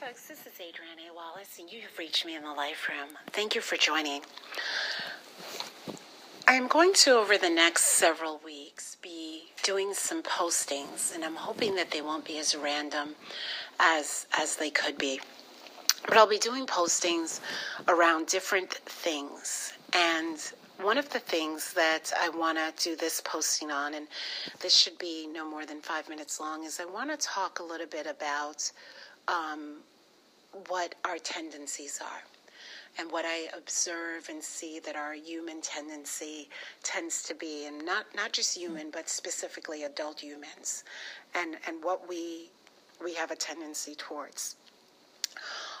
folks, this is Adrienne A. Wallace, and you have reached me in the Life Room. Thank you for joining. I'm going to, over the next several weeks, be doing some postings, and I'm hoping that they won't be as random as, as they could be. But I'll be doing postings around different things. And one of the things that I want to do this posting on, and this should be no more than five minutes long, is I want to talk a little bit about um, what our tendencies are and what I observe and see that our human tendency tends to be, and not, not just human, but specifically adult humans, and, and what we, we have a tendency towards.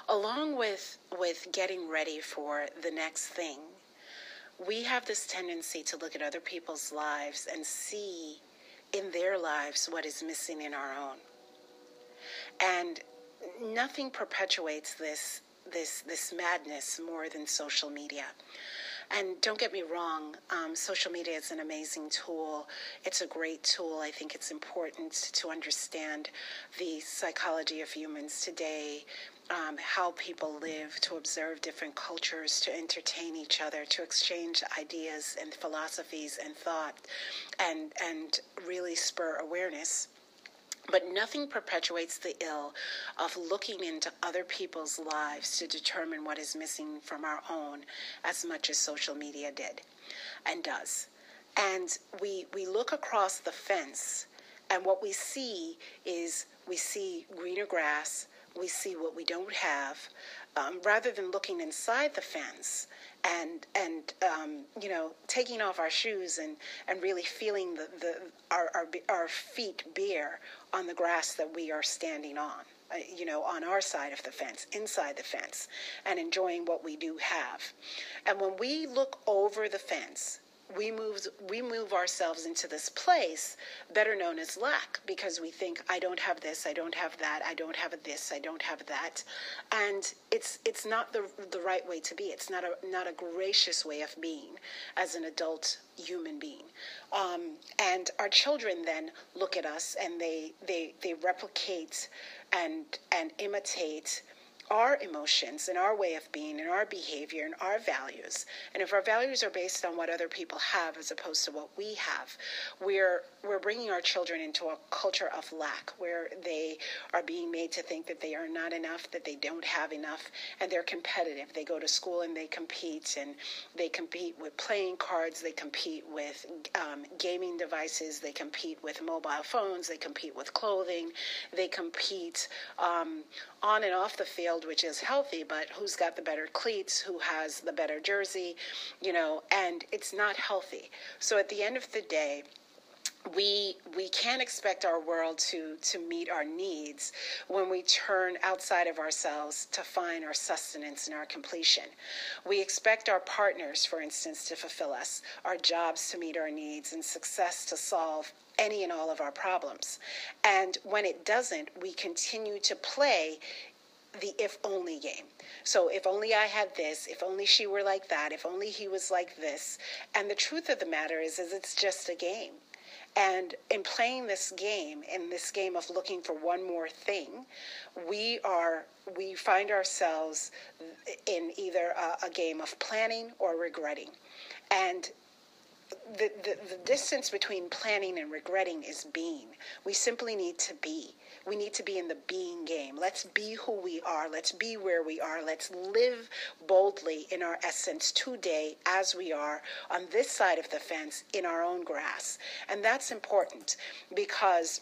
Along with, with getting ready for the next thing, we have this tendency to look at other people's lives and see in their lives what is missing in our own. And nothing perpetuates this this this madness more than social media. And don't get me wrong, um, social media is an amazing tool. It's a great tool. I think it's important to understand the psychology of humans today, um, how people live, to observe different cultures, to entertain each other, to exchange ideas and philosophies and thought, and and really spur awareness. But nothing perpetuates the ill of looking into other people's lives to determine what is missing from our own as much as social media did and does. And we, we look across the fence, and what we see is we see greener grass, we see what we don't have, um, rather than looking inside the fence and and um, you know taking off our shoes and and really feeling the, the our, our our feet bare on the grass that we are standing on uh, you know on our side of the fence inside the fence and enjoying what we do have. And when we look over the fence we move we move ourselves into this place better known as lack because we think I don't have this, I don't have that, I don't have this, I don't have that, and it's it's not the the right way to be. It's not a not a gracious way of being as an adult human being. Um, and our children then look at us and they they they replicate and and imitate our emotions and our way of being and our behavior and our values. And if our values are based on what other people have as opposed to what we have, we're we're bringing our children into a culture of lack where they are being made to think that they are not enough, that they don't have enough, and they're competitive. They go to school and they compete, and they compete with playing cards, they compete with um, gaming devices, they compete with mobile phones, they compete with clothing, they compete um, on and off the field, which is healthy, but who's got the better cleats, who has the better jersey, you know, and it's not healthy. So at the end of the day, we we can't expect our world to to meet our needs when we turn outside of ourselves to find our sustenance and our completion. We expect our partners, for instance, to fulfill us, our jobs to meet our needs, and success to solve any and all of our problems. And when it doesn't, we continue to play the if only game. So if only I had this, if only she were like that, if only he was like this. And the truth of the matter is is it's just a game. And in playing this game, in this game of looking for one more thing, we are we find ourselves in either a, a game of planning or regretting. And the, the, the distance between planning and regretting is being. We simply need to be. We need to be in the being game. Let's be who we are. Let's be where we are. Let's live boldly in our essence today as we are on this side of the fence in our own grass. And that's important because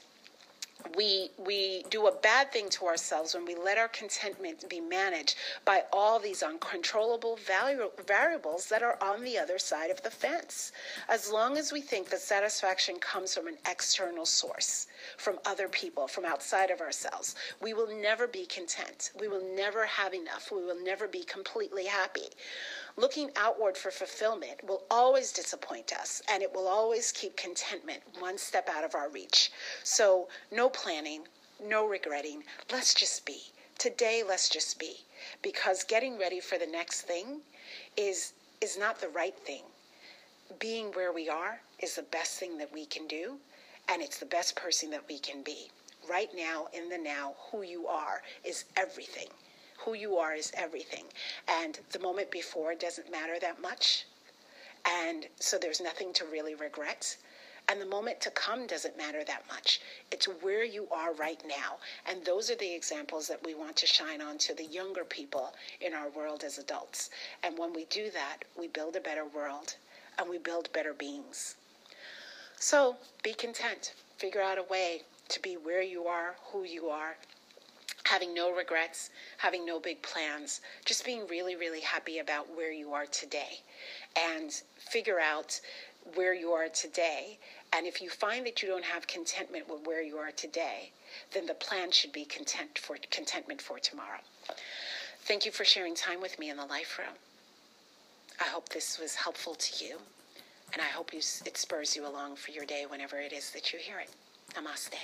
we we do a bad thing to ourselves when we let our contentment be managed by all these uncontrollable value, variables that are on the other side of the fence. As long as we think that satisfaction comes from an external source, from other people, from outside of ourselves, we will never be content. We will never have enough. We will never be completely happy looking outward for fulfillment will always disappoint us and it will always keep contentment one step out of our reach. So, no planning, no regretting. Let's just be. Today, let's just be. Because getting ready for the next thing is, is not the right thing. Being where we are is the best thing that we can do, and it's the best person that we can be right now, in the now, who you are is everything. Who you are is everything. And the moment before doesn't matter that much. And so there's nothing to really regret. And the moment to come doesn't matter that much. It's where you are right now. And those are the examples that we want to shine on to the younger people in our world as adults. And when we do that, we build a better world and we build better beings. So be content. Figure out a way to be where you are, who you are, having no regrets, having no big plans, just being really, really happy about where you are today. And figure out where you are today. And if you find that you don't have contentment with where you are today, then the plan should be content for contentment for tomorrow. Thank you for sharing time with me in the life room. I hope this was helpful to you, and I hope you, it spurs you along for your day whenever it is that you hear it. Namaste.